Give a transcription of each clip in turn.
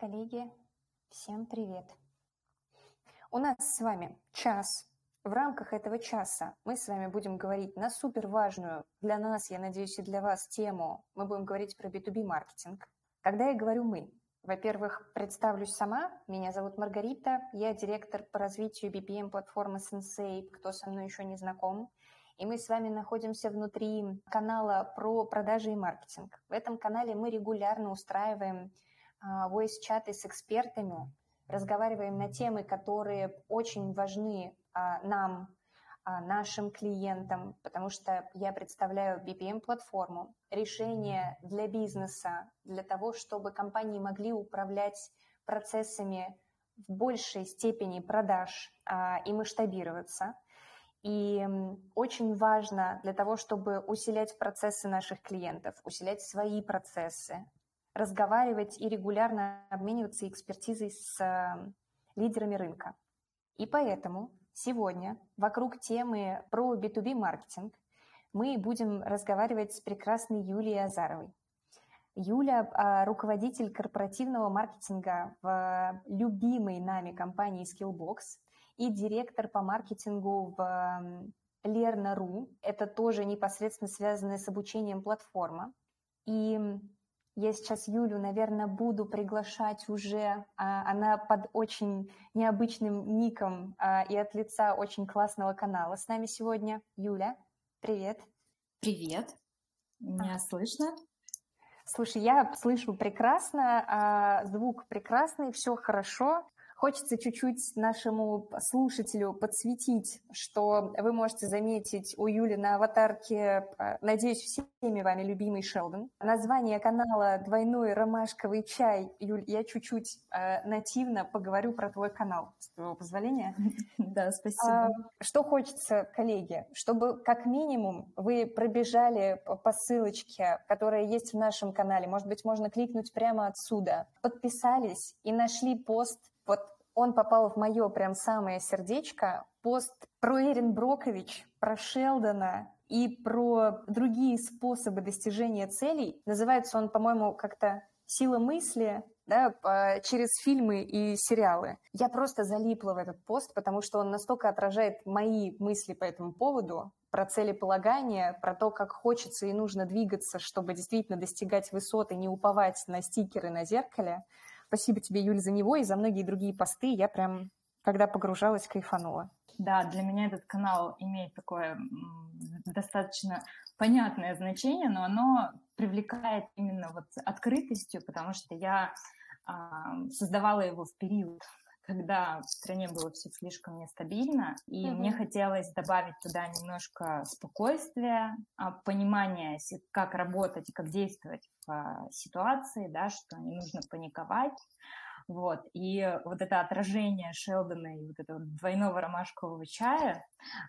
Коллеги, всем привет! У нас с вами час. В рамках этого часа мы с вами будем говорить на супер важную для нас, я надеюсь, и для вас тему. Мы будем говорить про B2B маркетинг. Когда я говорю «мы», во-первых, представлюсь сама. Меня зовут Маргарита. Я директор по развитию BPM-платформы Sensei, кто со мной еще не знаком. И мы с вами находимся внутри канала про продажи и маркетинг. В этом канале мы регулярно устраиваем voice-чаты с экспертами, разговариваем на темы, которые очень важны а, нам, а, нашим клиентам, потому что я представляю BPM-платформу, решение для бизнеса, для того, чтобы компании могли управлять процессами в большей степени продаж а, и масштабироваться. И очень важно для того, чтобы усилять процессы наших клиентов, усилять свои процессы, разговаривать и регулярно обмениваться экспертизой с э, лидерами рынка. И поэтому сегодня вокруг темы про B2B маркетинг мы будем разговаривать с прекрасной Юлией Азаровой. Юля а, – руководитель корпоративного маркетинга в любимой нами компании Skillbox и директор по маркетингу в Lerna.ru. Это тоже непосредственно связанная с обучением платформа. И я сейчас Юлю, наверное, буду приглашать уже. А, она под очень необычным ником а, и от лица очень классного канала с нами сегодня. Юля, привет. Привет. Меня а. слышно? Слушай, я слышу прекрасно, звук прекрасный, все хорошо. Хочется чуть-чуть нашему слушателю подсветить, что вы можете заметить у Юли на аватарке, э, надеюсь, всеми вами любимый Шелдон. Название канала «Двойной ромашковый чай». Юль, я чуть-чуть э, нативно поговорю про твой канал, с твоего позволения. Да, спасибо. А, что хочется, коллеги, чтобы как минимум вы пробежали по ссылочке, которая есть в нашем канале, может быть, можно кликнуть прямо отсюда, подписались и нашли пост он попал в мое прям самое сердечко. Пост про Эрин Брокович, про Шелдона и про другие способы достижения целей. Называется он, по-моему, как-то «Сила мысли», да, через фильмы и сериалы. Я просто залипла в этот пост, потому что он настолько отражает мои мысли по этому поводу, про целеполагание, про то, как хочется и нужно двигаться, чтобы действительно достигать высоты, не уповать на стикеры на зеркале. Спасибо тебе, Юль, за него и за многие другие посты. Я прям, когда погружалась, кайфанула. Да, для меня этот канал имеет такое достаточно понятное значение, но оно привлекает именно вот открытостью, потому что я э, создавала его в период когда в стране было все слишком нестабильно, и mm-hmm. мне хотелось добавить туда немножко спокойствия, а, понимания, как работать как действовать в а, ситуации, да, что не нужно паниковать. Вот. И вот это отражение Шелдона и вот этого двойного ромашкового чая,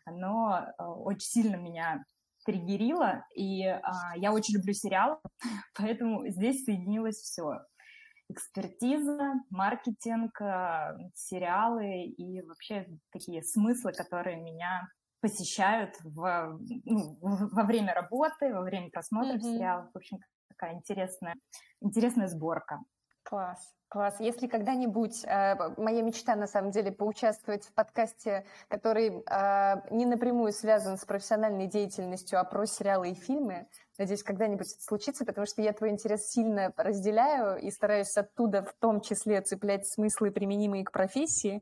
оно а, очень сильно меня триггерило, и а, я очень люблю сериалы, поэтому здесь соединилось все экспертиза, маркетинг, э, сериалы и вообще такие смыслы, которые меня посещают в, ну, во время работы, во время просмотра mm-hmm. сериалов. В общем, такая интересная, интересная сборка. Класс. Класс. Если когда-нибудь, э, моя мечта на самом деле поучаствовать в подкасте, который э, не напрямую связан с профессиональной деятельностью, а про сериалы и фильмы, надеюсь, когда-нибудь это случится, потому что я твой интерес сильно разделяю и стараюсь оттуда в том числе цеплять смыслы, применимые к профессии.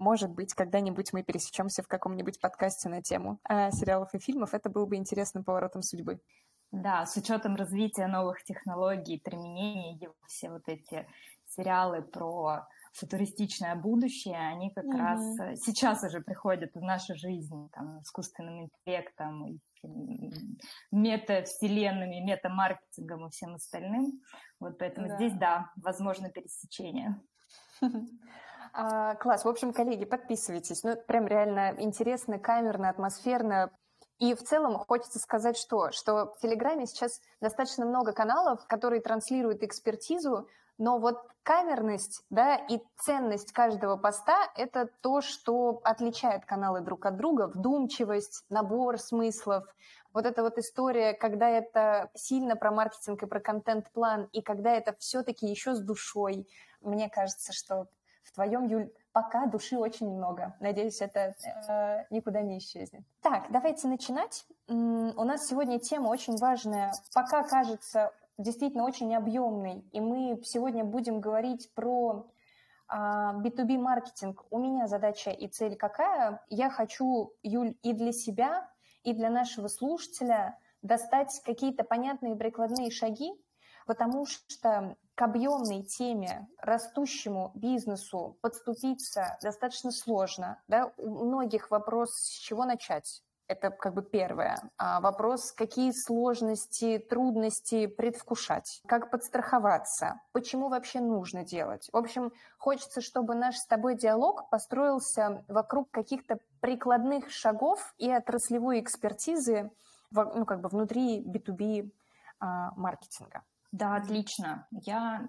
Может быть, когда-нибудь мы пересечемся в каком-нибудь подкасте на тему э, сериалов и фильмов. Это было бы интересным поворотом судьбы. Да, с учетом развития новых технологий, применения все вот эти сериалы про футуристичное будущее, они как mm-hmm. раз э, сейчас уже приходят в нашу жизнь там, искусственным интеллектом, метавселенными, метамаркетингом и всем остальным. Вот поэтому да. здесь, да, возможно пересечение. А, класс. В общем, коллеги, подписывайтесь. Ну, прям реально интересно, камерно, атмосферно. И в целом хочется сказать, что, что в Телеграме сейчас достаточно много каналов, которые транслируют экспертизу, Но вот камерность, да, и ценность каждого поста – это то, что отличает каналы друг от друга. Вдумчивость, набор смыслов, вот эта вот история, когда это сильно про маркетинг и про контент-план, и когда это все-таки еще с душой. Мне кажется, что в твоем, Юль, пока души очень много. Надеюсь, это э, никуда не исчезнет. Так, давайте начинать. У нас сегодня тема очень важная. Пока кажется действительно очень объемный, и мы сегодня будем говорить про B2B а, маркетинг. У меня задача и цель какая? Я хочу, Юль, и для себя, и для нашего слушателя достать какие-то понятные прикладные шаги, потому что к объемной теме, растущему бизнесу подступиться достаточно сложно. Да? У многих вопрос, с чего начать. Это как бы первое. А вопрос, какие сложности, трудности предвкушать, как подстраховаться, почему вообще нужно делать. В общем, хочется, чтобы наш с тобой диалог построился вокруг каких-то прикладных шагов и отраслевой экспертизы ну, как бы внутри B2B а, маркетинга. Да, отлично. Я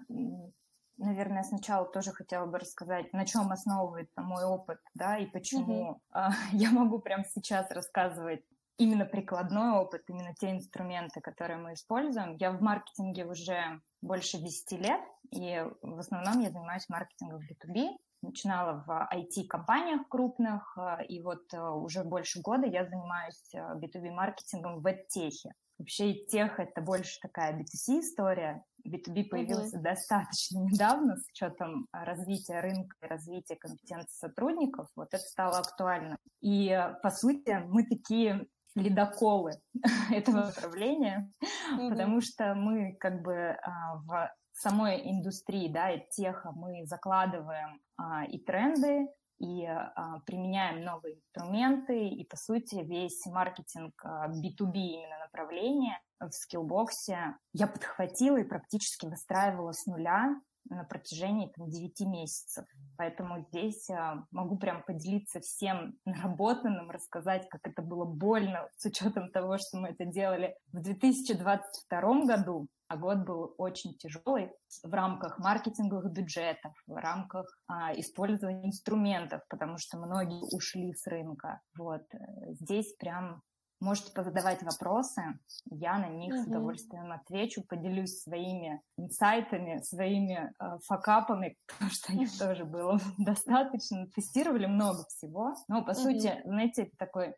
наверное, сначала тоже хотела бы рассказать, на чем основывается мой опыт, да, и почему mm-hmm. я могу прямо сейчас рассказывать именно прикладной опыт, именно те инструменты, которые мы используем. Я в маркетинге уже больше 10 лет, и в основном я занимаюсь маркетингом в B2B. Начинала в IT-компаниях крупных, а, и вот а, уже больше года я занимаюсь B2B-маркетингом в EdTech. Вообще тех это больше такая B2C история. B2B появился угу. достаточно недавно с учетом развития рынка и развития компетенции сотрудников. Вот это стало актуально. И, по сути, мы такие ледоколы этого направления, mm потому что мы как бы а, в самой индустрии, да, и теха мы закладываем а, и тренды, и а, применяем новые инструменты, и, по сути, весь маркетинг а, B2B именно направления в скиллбоксе я подхватила и практически выстраивала с нуля на протяжении там, 9 месяцев. Поэтому здесь а, могу прям поделиться всем наработанным, рассказать, как это было больно с учетом того, что мы это делали в 2022 году, а год был очень тяжелый в рамках маркетинговых бюджетов, в рамках а, использования инструментов, потому что многие ушли с рынка. Вот э, здесь прям можете позадавать вопросы, я на них mm-hmm. с удовольствием отвечу, поделюсь своими инсайтами, своими э, факапами, потому что их тоже было достаточно. Тестировали много всего, но по сути, знаете, такой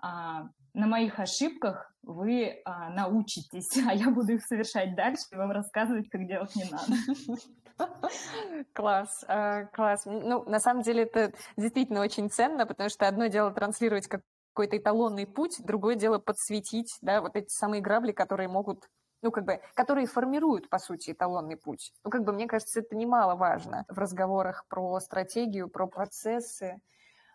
а, на моих ошибках вы а, научитесь, а я буду их совершать дальше и вам рассказывать, как делать не надо. Класс, а, класс. Ну, на самом деле это действительно очень ценно, потому что одно дело транслировать какой-то эталонный путь, другое дело подсветить, да, вот эти самые грабли, которые могут ну, как бы, которые формируют, по сути, эталонный путь. Ну, как бы, мне кажется, это немаловажно в разговорах про стратегию, про процессы,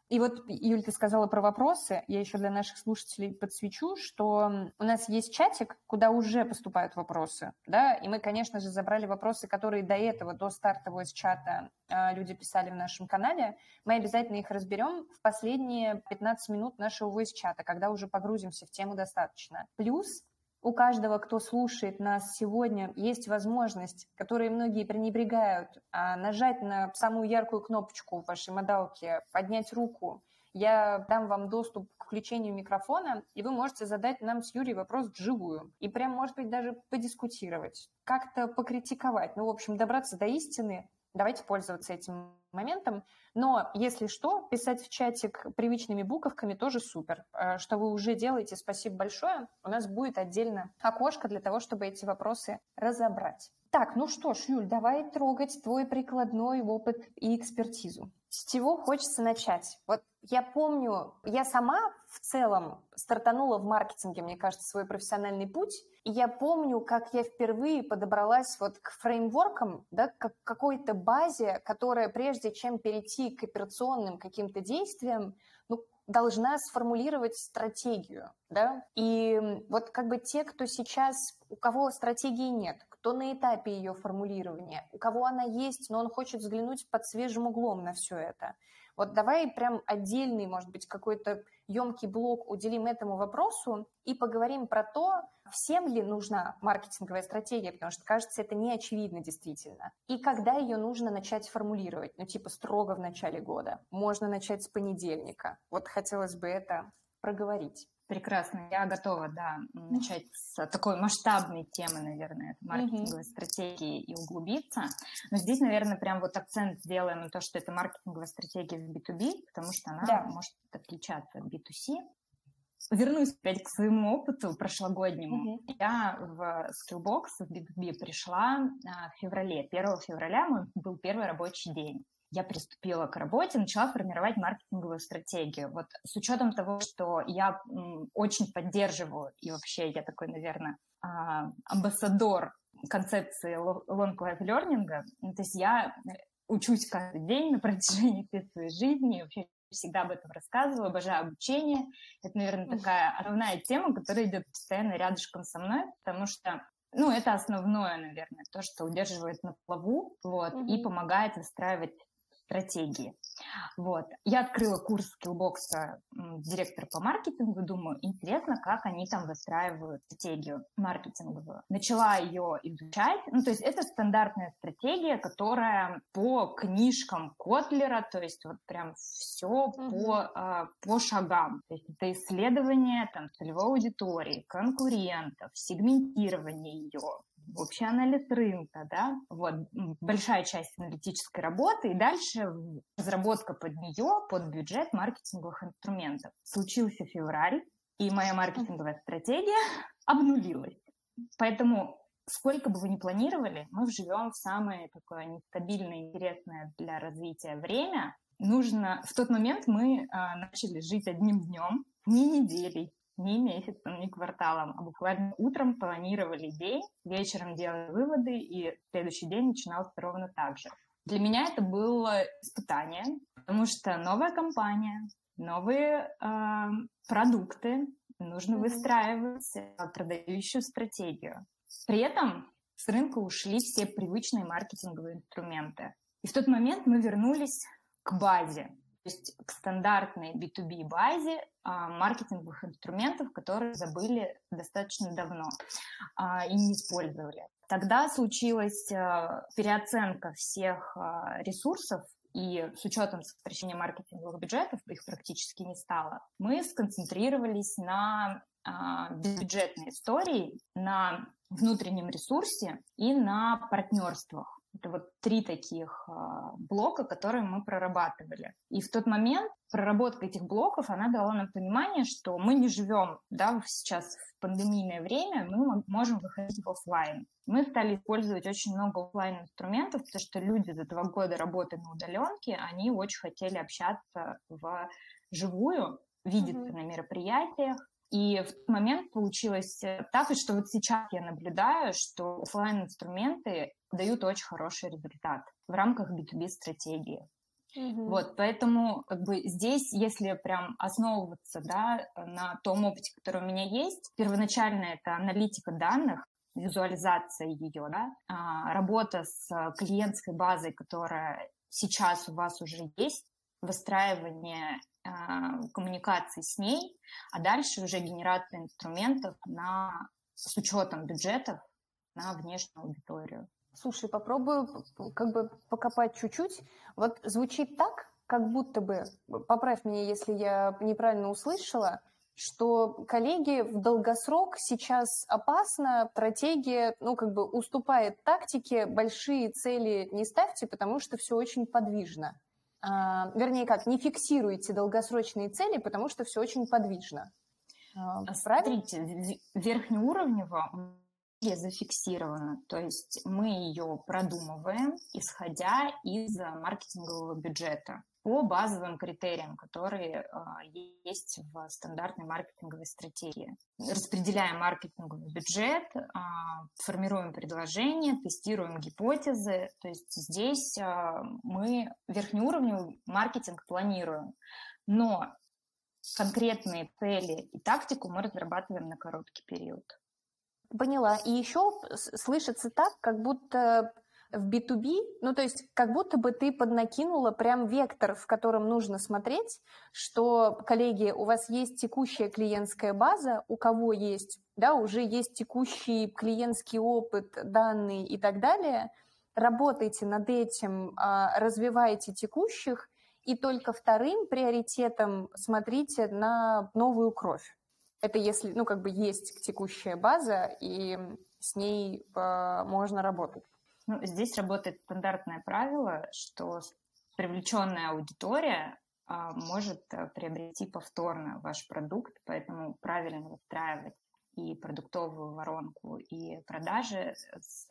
и вот, Юль, ты сказала про вопросы. Я еще для наших слушателей подсвечу, что у нас есть чатик, куда уже поступают вопросы, да, и мы, конечно же, забрали вопросы, которые до этого, до старта из чата а, люди писали в нашем канале. Мы обязательно их разберем в последние 15 минут нашего voice чата, когда уже погрузимся в тему достаточно. Плюс у каждого, кто слушает нас сегодня, есть возможность, которой многие пренебрегают, а, нажать на самую яркую кнопочку в вашей модалке, поднять руку. Я дам вам доступ к включению микрофона, и вы можете задать нам с Юрией вопрос вживую. И прям, может быть, даже подискутировать, как-то покритиковать. Ну, в общем, добраться до истины. Давайте пользоваться этим моментом. Но, если что, писать в чатик привычными буковками тоже супер. Э, что вы уже делаете, спасибо большое. У нас будет отдельно окошко для того, чтобы эти вопросы разобрать. Так, ну что ж, Юль, давай трогать твой прикладной опыт и экспертизу. С чего хочется начать? Вот я помню, я сама в целом стартанула в маркетинге, мне кажется, свой профессиональный путь. И я помню, как я впервые подобралась вот к фреймворкам, да, к какой-то базе, которая прежде чем перейти к операционным каким-то действиям, ну, должна сформулировать стратегию, да, и вот как бы те, кто сейчас, у кого стратегии нет, кто на этапе ее формулирования, у кого она есть, но он хочет взглянуть под свежим углом на все это. Вот давай прям отдельный, может быть, какой-то емкий блок уделим этому вопросу и поговорим про то, всем ли нужна маркетинговая стратегия, потому что, кажется, это не очевидно действительно. И когда ее нужно начать формулировать, ну, типа строго в начале года. Можно начать с понедельника. Вот хотелось бы это проговорить. Прекрасно, я готова, да, начать с такой масштабной темы, наверное, маркетинговой mm-hmm. стратегии и углубиться. Но здесь, наверное, прям вот акцент сделаем на то, что это маркетинговая стратегия в B2B, потому что она да. может отличаться от B2C. Вернусь опять к своему опыту прошлогоднему. Mm-hmm. Я в Skillbox в B2B пришла а, в феврале. 1 февраля мой был первый рабочий день я приступила к работе, начала формировать маркетинговую стратегию. Вот с учетом того, что я очень поддерживаю, и вообще я такой, наверное, а, амбассадор концепции long life learning, то есть я э, учусь каждый день на протяжении всей своей жизни, вообще всегда об этом рассказываю, обожаю обучение. Это, наверное, такая основная тема, которая идет постоянно рядышком со мной, потому что ну, это основное, наверное, то, что удерживает на плаву, вот, mm-hmm. и помогает выстраивать стратегии. Вот. Я открыла курс скиллбокса директор по маркетингу, думаю, интересно, как они там выстраивают стратегию маркетинговую. Начала ее изучать. Ну, то есть это стандартная стратегия, которая по книжкам Котлера, то есть вот прям все mm-hmm. по, а, по шагам. То есть это исследование там, целевой аудитории, конкурентов, сегментирование ее, общий анализ рынка, да, вот, большая часть аналитической работы, и дальше разработка под нее, под бюджет маркетинговых инструментов. Случился февраль, и моя маркетинговая стратегия обнулилась. Поэтому сколько бы вы ни планировали, мы живем в самое такое нестабильное, интересное для развития время. Нужно... В тот момент мы а, начали жить одним днем, не неделей, не месяцем, не кварталом, а буквально утром планировали день, вечером делали выводы, и следующий день начинался ровно так же. Для меня это было испытание, потому что новая компания, новые э, продукты, нужно выстраивать э, продающую стратегию. При этом с рынка ушли все привычные маркетинговые инструменты. И в тот момент мы вернулись к базе, есть к стандартной B2B базе а, маркетинговых инструментов, которые забыли достаточно давно а, и не использовали. Тогда случилась а, переоценка всех а, ресурсов, и с учетом сокращения маркетинговых бюджетов, их практически не стало, мы сконцентрировались на а, бюджетной истории, на внутреннем ресурсе и на партнерствах. Это вот три таких а, блока, которые мы прорабатывали. И в тот момент проработка этих блоков, она дала нам понимание, что мы не живем да, сейчас в пандемийное время, мы можем выходить в офлайн. Мы стали использовать очень много офлайн инструментов, потому что люди за два года работы на удаленке, они очень хотели общаться в живую, видеться mm-hmm. на мероприятиях, и в тот момент получилось э, так, что вот сейчас я наблюдаю, что офлайн инструменты дают очень хороший результат в рамках B2B стратегии. Mm-hmm. Вот, поэтому как бы здесь, если прям основываться да, на том опыте, который у меня есть, первоначально это аналитика данных, визуализация ее, да, а, работа с клиентской базой, которая сейчас у вас уже есть, выстраивание а, коммуникации с ней, а дальше уже генерация инструментов на, с учетом бюджетов на внешнюю аудиторию. Слушай, попробую как бы покопать чуть-чуть. Вот звучит так, как будто бы, поправь меня, если я неправильно услышала, что коллеги в долгосрок сейчас опасно, стратегия, ну, как бы уступает тактике, большие цели не ставьте, потому что все очень подвижно. А, вернее как, не фиксируйте долгосрочные цели, потому что все очень подвижно. А, Смотрите, верхнеуровнево зафиксировано, то есть мы ее продумываем, исходя из маркетингового бюджета по базовым критериям, которые а, есть в стандартной маркетинговой стратегии. Распределяем маркетинговый бюджет, а, формируем предложения, тестируем гипотезы. То есть здесь а, мы верхнеуровневый маркетинг планируем, но конкретные цели и тактику мы разрабатываем на короткий период. Поняла. И еще слышится так, как будто в B2B, ну, то есть как будто бы ты поднакинула прям вектор, в котором нужно смотреть, что, коллеги, у вас есть текущая клиентская база, у кого есть, да, уже есть текущий клиентский опыт, данные и так далее, работайте над этим, а, развивайте текущих, и только вторым приоритетом смотрите на новую кровь. Это если, ну, как бы есть текущая база, и с ней э, можно работать. Ну, здесь работает стандартное правило, что привлеченная аудитория а, может а, приобрести повторно ваш продукт, поэтому правильно выстраивать и продуктовую воронку, и продажи с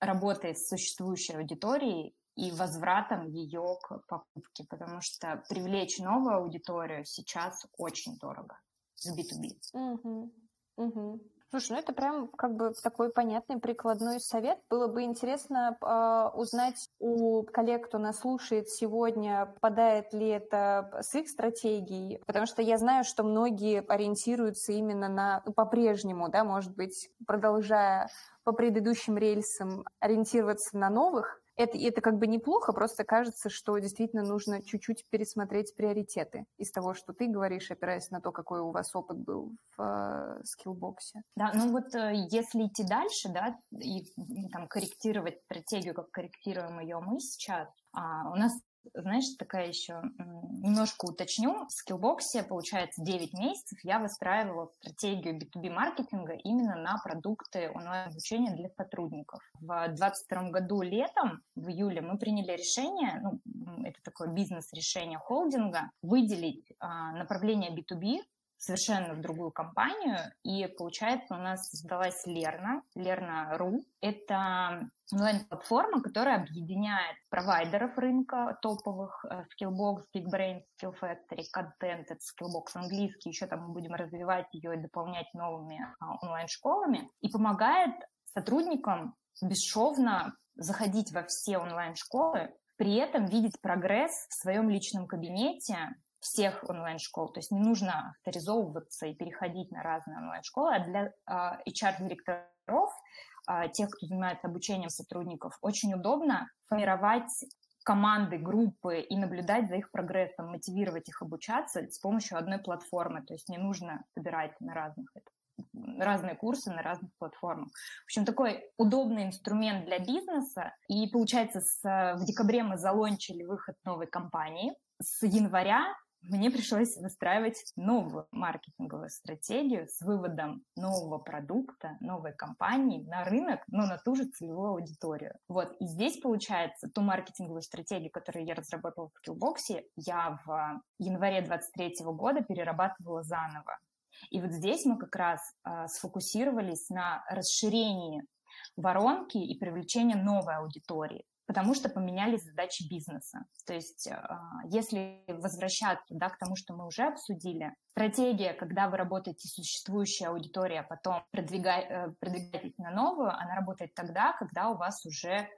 работой с существующей аудиторией и возвратом ее к покупке, потому что привлечь новую аудиторию сейчас очень дорого с B2B. Угу. Угу. Слушай, ну это прям как бы такой понятный прикладной совет. Было бы интересно э, узнать у коллег, кто нас слушает сегодня, попадает ли это с их стратегией, потому что я знаю, что многие ориентируются именно на, ну, по-прежнему, да, может быть, продолжая по предыдущим рельсам ориентироваться на новых, это, это как бы неплохо, просто кажется, что действительно нужно чуть-чуть пересмотреть приоритеты из того, что ты говоришь, опираясь на то, какой у вас опыт был в э, скиллбоксе. Да, ну вот э, если идти дальше, да, и там корректировать стратегию, как корректируем ее мы сейчас, а, у нас знаешь, такая еще немножко уточню. В скиллбоксе, получается, 9 месяцев я выстраивала стратегию B2B маркетинга именно на продукты онлайн-обучения для сотрудников. В 2022 году летом, в июле, мы приняли решение, ну, это такое бизнес-решение холдинга, выделить а, направление B2B совершенно в другую компанию, и получается у нас создалась Лерна, Лерна.ру. Это онлайн-платформа, которая объединяет провайдеров рынка топовых, э, Skillbox, BigBrain, Skill Factory, Content, это Skillbox английский, еще там мы будем развивать ее и дополнять новыми а, онлайн-школами, и помогает сотрудникам бесшовно заходить во все онлайн-школы, при этом видеть прогресс в своем личном кабинете, всех онлайн-школ. То есть не нужно авторизовываться и переходить на разные онлайн-школы, а для а, HR-директоров, а, тех, кто занимается обучением сотрудников, очень удобно формировать команды, группы и наблюдать за их прогрессом, мотивировать их обучаться с помощью одной платформы. То есть не нужно собирать на разных разные курсы на разных платформах. В общем, такой удобный инструмент для бизнеса. И получается, с, в декабре мы залончили выход новой компании. С января мне пришлось выстраивать новую маркетинговую стратегию с выводом нового продукта, новой компании на рынок, но на ту же целевую аудиторию. Вот, и здесь, получается, ту маркетинговую стратегию, которую я разработала в Skillbox, я в январе 23 года перерабатывала заново. И вот здесь мы как раз э, сфокусировались на расширении воронки и привлечении новой аудитории потому что поменялись задачи бизнеса. То есть, а, если возвращаться да, к тому, что мы уже обсудили, стратегия, когда вы работаете с существующей аудиторией, а потом продвигаете, продвигаетесь на новую, она работает тогда, когда у вас уже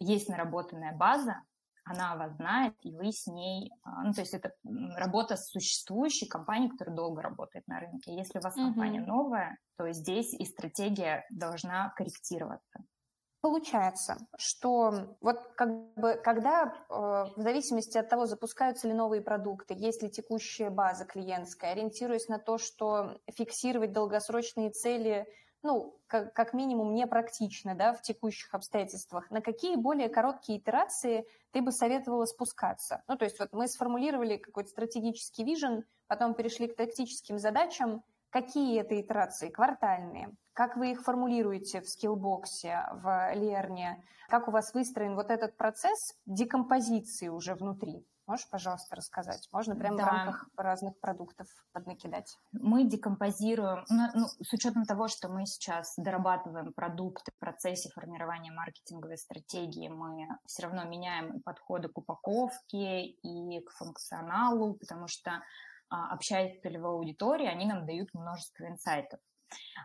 есть наработанная база, она вас знает, и вы с ней, а, ну, то есть это работа с существующей компанией, которая долго работает на рынке. Если у вас mm-hmm. компания новая, то здесь и стратегия должна корректироваться. Получается, что вот как бы, когда э, в зависимости от того, запускаются ли новые продукты, есть ли текущая база клиентская, ориентируясь на то, что фиксировать долгосрочные цели, ну, как, как минимум, непрактично да, в текущих обстоятельствах, на какие более короткие итерации ты бы советовала спускаться? Ну, то есть вот мы сформулировали какой-то стратегический вижен, потом перешли к тактическим задачам, Какие это итерации? Квартальные? Как вы их формулируете в скиллбоксе, в Лерне? Как у вас выстроен вот этот процесс декомпозиции уже внутри? Можешь, пожалуйста, рассказать? Можно прямо да. в рамках разных продуктов поднакидать. Мы декомпозируем, ну, ну, с учетом того, что мы сейчас дорабатываем продукты в процессе формирования маркетинговой стратегии, мы все равно меняем подходы к упаковке и к функционалу, потому что общаясь с целевой аудиторией, они нам дают множество инсайтов.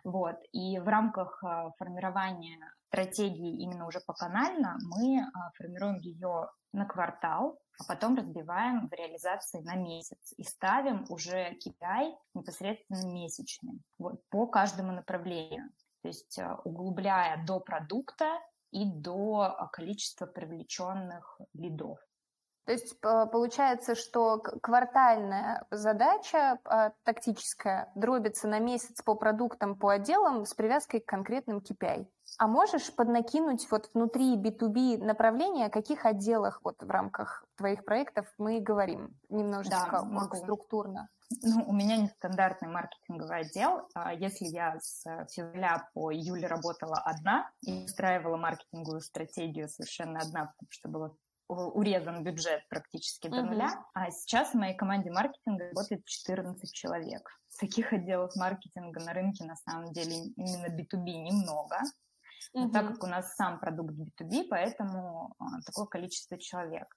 Вот. И в рамках а, формирования стратегии именно уже поканально, мы а, формируем ее на квартал, а потом разбиваем в реализации на месяц и ставим уже KPI непосредственно месячный вот, по каждому направлению. То есть а, углубляя до продукта и до количества привлеченных лидов. То есть получается, что квартальная задача а, тактическая дробится на месяц по продуктам, по отделам с привязкой к конкретным KPI. А можешь поднакинуть вот внутри B2B направления, о каких отделах вот в рамках твоих проектов мы говорим немножечко да, могу. структурно? Ну, у меня нестандартный маркетинговый отдел. А если я с февраля по июль работала одна и устраивала маркетинговую стратегию совершенно одна, потому что было урезан бюджет практически до нуля, uh-huh. а сейчас в моей команде маркетинга работает 14 человек. Таких отделов маркетинга на рынке на самом деле именно B2B немного. Uh-huh. так как у нас сам продукт B2B, поэтому а, такое количество человек.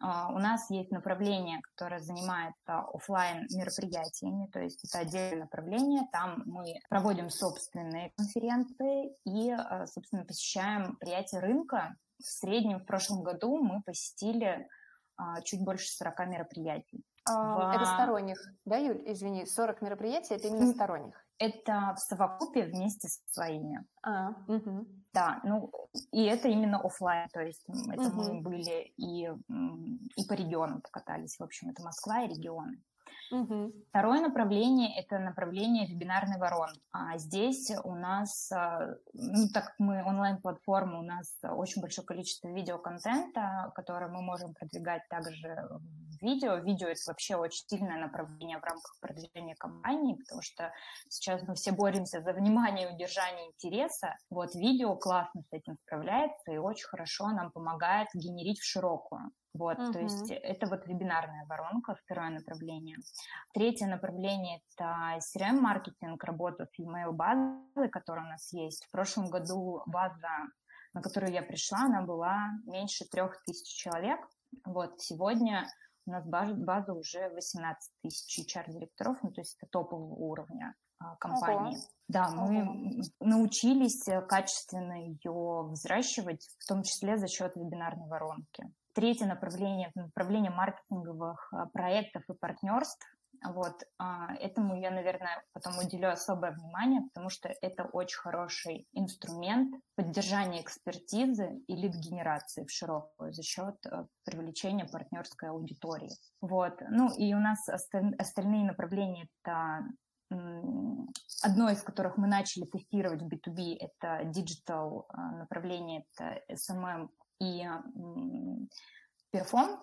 Uh, у нас есть направление, которое занимается офлайн мероприятиями, то есть это отдельное направление. Там мы проводим собственные конференции и, uh, собственно, посещаем мероприятия рынка, в среднем в прошлом году мы посетили а, чуть больше 40 мероприятий. А, в... Это сторонних, да, Юль? Извини, 40 мероприятий это именно сторонних. Это в совокупе вместе с своими. А, угу. Да, ну и это именно офлайн, то есть это угу. мы были и, и по регионам покатались. В общем, это Москва и регионы. Угу. Второе направление – это направление вебинарной ворон. А здесь у нас, а, ну, так как мы онлайн-платформа, у нас очень большое количество видеоконтента, который мы можем продвигать также в видео. Видео – это вообще очень сильное направление в рамках продвижения компании, потому что сейчас мы все боремся за внимание и удержание интереса. Вот видео классно с этим справляется и очень хорошо нам помогает генерить в широкую. Вот, uh-huh. то есть это вот вебинарная воронка, второе направление. Третье направление – это CRM-маркетинг, работа с email базой, которая у нас есть. В прошлом году база, на которую я пришла, она была меньше трех тысяч человек. Вот, сегодня у нас база, база уже 18 тысяч HR-директоров, ну, то есть это топового уровня а, компании. Ого. Да, мы Ого. научились качественно ее взращивать, в том числе за счет вебинарной воронки. Третье направление – направление маркетинговых а, проектов и партнерств. Вот, а, этому я, наверное, потом уделю особое внимание, потому что это очень хороший инструмент поддержания экспертизы и лид-генерации в широкую за счет а, привлечения партнерской аудитории. Вот. Ну и у нас остальные направления – это Одно из которых мы начали тестировать в B2B, это digital направление, это SMM и performance.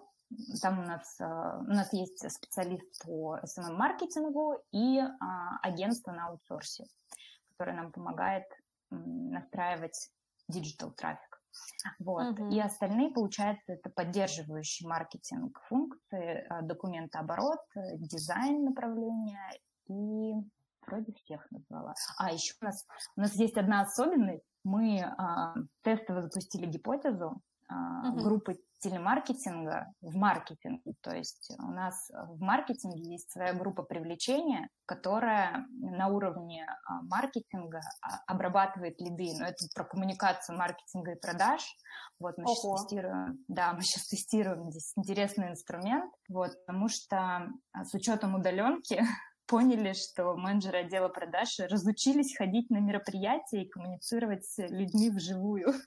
Там у нас, э, у нас есть специалист по SMM-маркетингу и а, агентство на аутсорсе, которое нам помогает настраивать digital трафик. Вот. Uh-huh. И остальные, получается, это поддерживающий маркетинг функции, э, документооборот, э, дизайн направления и вроде всех назвала. А еще у нас, у нас есть одна особенность. Мы а, тестово запустили гипотезу а, uh-huh. группы телемаркетинга в маркетинге. То есть у нас в маркетинге есть своя группа привлечения, которая на уровне а, маркетинга а, обрабатывает лиды. Но это про коммуникацию маркетинга и продаж. Вот мы Ого. сейчас тестируем, да, мы сейчас тестируем здесь интересный инструмент, вот, потому что с учетом удаленки поняли, что менеджеры отдела продаж разучились ходить на мероприятия и коммуницировать с людьми вживую.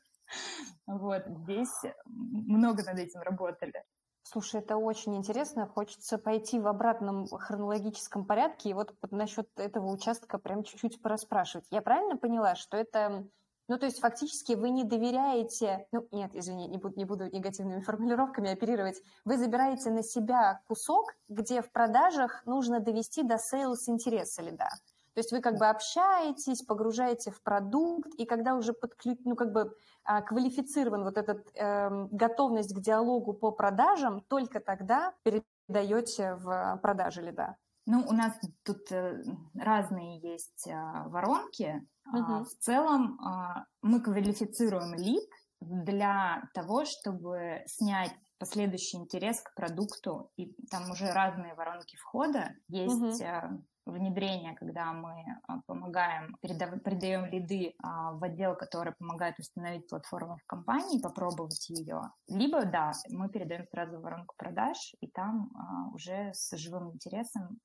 Вот, здесь много над этим работали. Слушай, это очень интересно. Хочется пойти в обратном хронологическом порядке и вот насчет этого участка прям чуть-чуть пораспрашивать. Я правильно поняла, что это... Ну, то есть фактически вы не доверяете... Ну, нет, извини, не буду, не буду негативными формулировками оперировать. Вы забираете на себя кусок, где в продажах нужно довести до sales интереса лида. То есть вы как бы общаетесь, погружаете в продукт, и когда уже подключ... ну, как бы, а, квалифицирован вот эта э, готовность к диалогу по продажам, только тогда передаете в продажи лида. Ну, у нас тут э, разные есть а, воронки. Угу. В целом а, мы квалифицируем лид для того, чтобы снять последующий интерес к продукту, и там уже разные воронки входа. Есть угу внедрения, когда мы а, помогаем, передаем лиды а, в отдел, который помогает установить платформу в компании, попробовать ее. Либо, да, мы передаем сразу воронку продаж, и там а, уже с живым интересом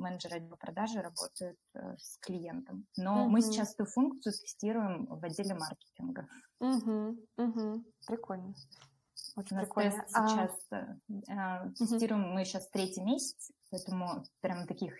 менеджер отдела продажи работает э, с клиентом. Но угу. мы сейчас эту функцию тестируем в отделе маркетинга. Угу, угу. Прикольно. Очень У прикольно. сейчас а... тестируем мы сейчас третий месяц, поэтому прям таких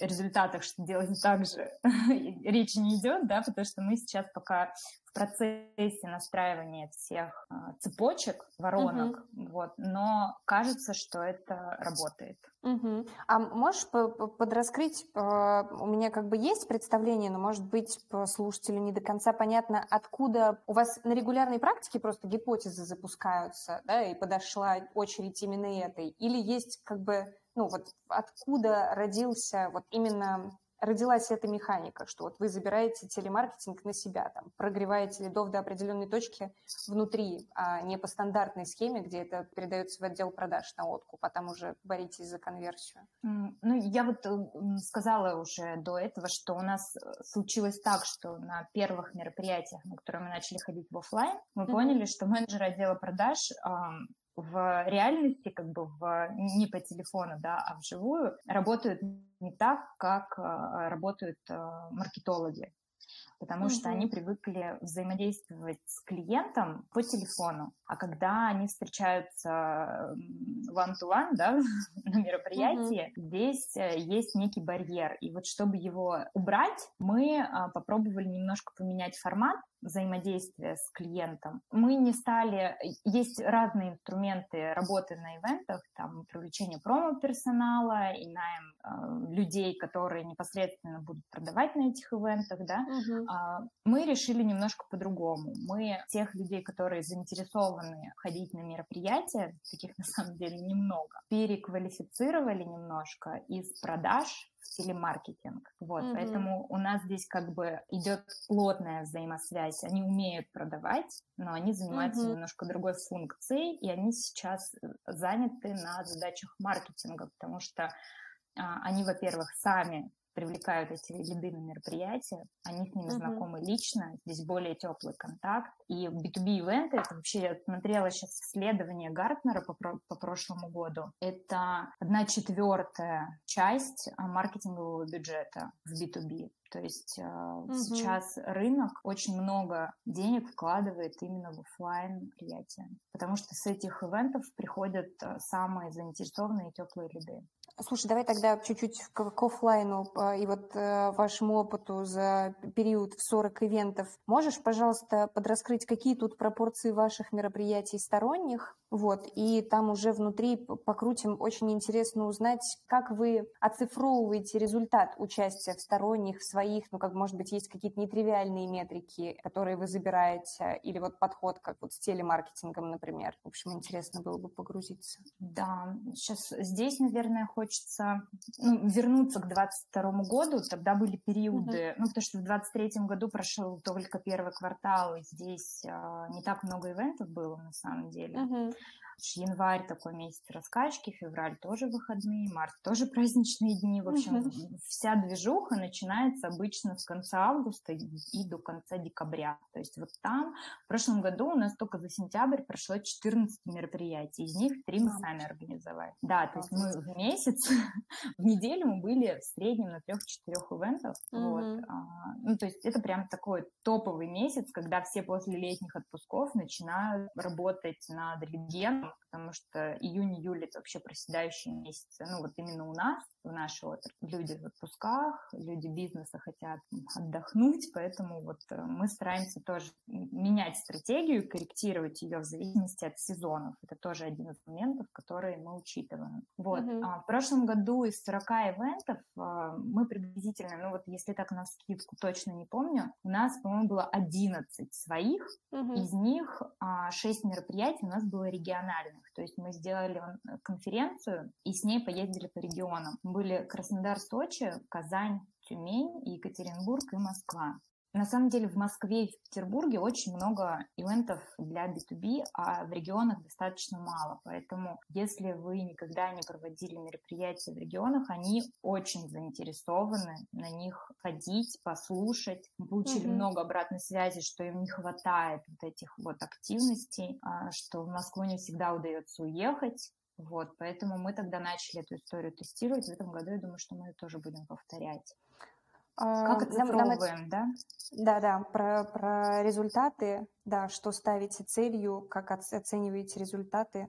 результатах, что делать так же, речи не идет, да, потому что мы сейчас пока в процессе настраивания всех а, цепочек, воронок, uh-huh. вот, но кажется, что это работает. Uh-huh. А можешь подраскрыть, а, у меня как бы есть представление, но, может быть, слушателю не до конца понятно, откуда у вас на регулярной практике просто гипотезы запускаются, да, и подошла очередь именно этой, или есть как бы ну вот откуда родился вот именно родилась эта механика, что вот вы забираете телемаркетинг на себя, там, прогреваете лидов до определенной точки внутри, а не по стандартной схеме, где это передается в отдел продаж на откуп, а там уже боритесь за конверсию. Ну, я вот э, сказала уже до этого, что у нас э, случилось так, что на первых мероприятиях, на которые мы начали ходить в офлайн, мы mm-hmm. поняли, что менеджер отдела продаж в реальности, как бы в, не по телефону, да, а вживую, работают не так, как э, работают э, маркетологи потому mm-hmm. что они привыкли взаимодействовать с клиентом по телефону. А когда они встречаются one-to-one, да, на мероприятии, mm-hmm. здесь э, есть некий барьер. И вот чтобы его убрать, мы а, попробовали немножко поменять формат взаимодействия с клиентом. Мы не стали... Есть разные инструменты работы на ивентах, там привлечение промо-персонала и найм э, людей, которые непосредственно будут продавать на этих ивентах, да. Uh-huh. А, мы решили немножко по-другому. Мы тех людей, которые заинтересованы ходить на мероприятия, таких на самом деле немного, переквалифицировали немножко из продаж телемаркетинг. Вот, mm-hmm. поэтому у нас здесь как бы идет плотная взаимосвязь. Они умеют продавать, но они занимаются mm-hmm. немножко другой функцией, и они сейчас заняты на задачах маркетинга, потому что а, они, во-первых, сами привлекают эти лиды на мероприятия, они с ними uh-huh. знакомы лично, здесь более теплый контакт. И B2B ивенты, это вообще, я смотрела сейчас исследование Гартнера по, по прошлому году, это одна четвертая часть а, маркетингового бюджета в B2B. То есть угу. сейчас рынок очень много денег вкладывает именно в офлайн мероприятия, потому что с этих ивентов приходят а, самые заинтересованные и теплые лиды. Слушай, давай тогда чуть-чуть к, к офлайну и вот э, вашему опыту за период в 40 ивентов. Можешь, пожалуйста, подраскрыть, какие тут пропорции ваших мероприятий сторонних вот, и там уже внутри покрутим. Очень интересно узнать, как вы оцифровываете результат участия в сторонних, в своих, ну, как, может быть, есть какие-то нетривиальные метрики, которые вы забираете, или вот подход, как вот с телемаркетингом, например. В общем, интересно было бы погрузиться. Да, сейчас здесь, наверное, хочется ну, вернуться к 22 году. Тогда были периоды, mm-hmm. ну, потому что в 23 году прошел только первый квартал, и здесь а, не так много ивентов было, на самом деле. Mm-hmm. Январь такой месяц раскачки, февраль тоже выходные, март тоже праздничные дни. В общем, вся движуха начинается обычно с конца августа и до конца декабря. То есть вот там в прошлом году у нас только за сентябрь прошло 14 мероприятий, из них три мы сами организовали. Да, то есть мы в месяц, в неделю мы были в среднем на трех-четырех ивентах. Вот. А, ну, то есть это прям такой топовый месяц, когда все после летних отпусков начинают работать над регионом, потому что июнь-июль это вообще проседающие месяцы. Ну, вот именно у нас, в нашей отрасли, люди в отпусках, люди бизнеса хотят отдохнуть, поэтому вот э, мы стараемся тоже менять стратегию, корректировать ее в зависимости от сезонов. Это тоже один из моментов, которые мы учитываем. Вот. Mm-hmm. А, в прошлом году из 40 ивентов а, мы приблизительно, ну вот если так на скидку точно не помню, у нас, по-моему, было 11 своих, mm-hmm. из них а, 6 мероприятий у нас было региональных. То есть мы сделали э, конференцию и с ней поездили по регионам. Были Краснодар, Сочи, Казань, Тюмень, Екатеринбург и Москва. На самом деле в Москве и в Петербурге очень много ивентов для B2B, а в регионах достаточно мало. Поэтому если вы никогда не проводили мероприятия в регионах, они очень заинтересованы на них ходить, послушать. Мы получили mm-hmm. много обратной связи, что им не хватает вот этих вот активностей, а, что в Москву не всегда удается уехать. Вот, поэтому мы тогда начали эту историю тестировать. В этом году я думаю, что мы ее тоже будем повторять. Как оцифровываем, да? Да, да, про, про результаты, да, что ставите целью, как оцениваете результаты.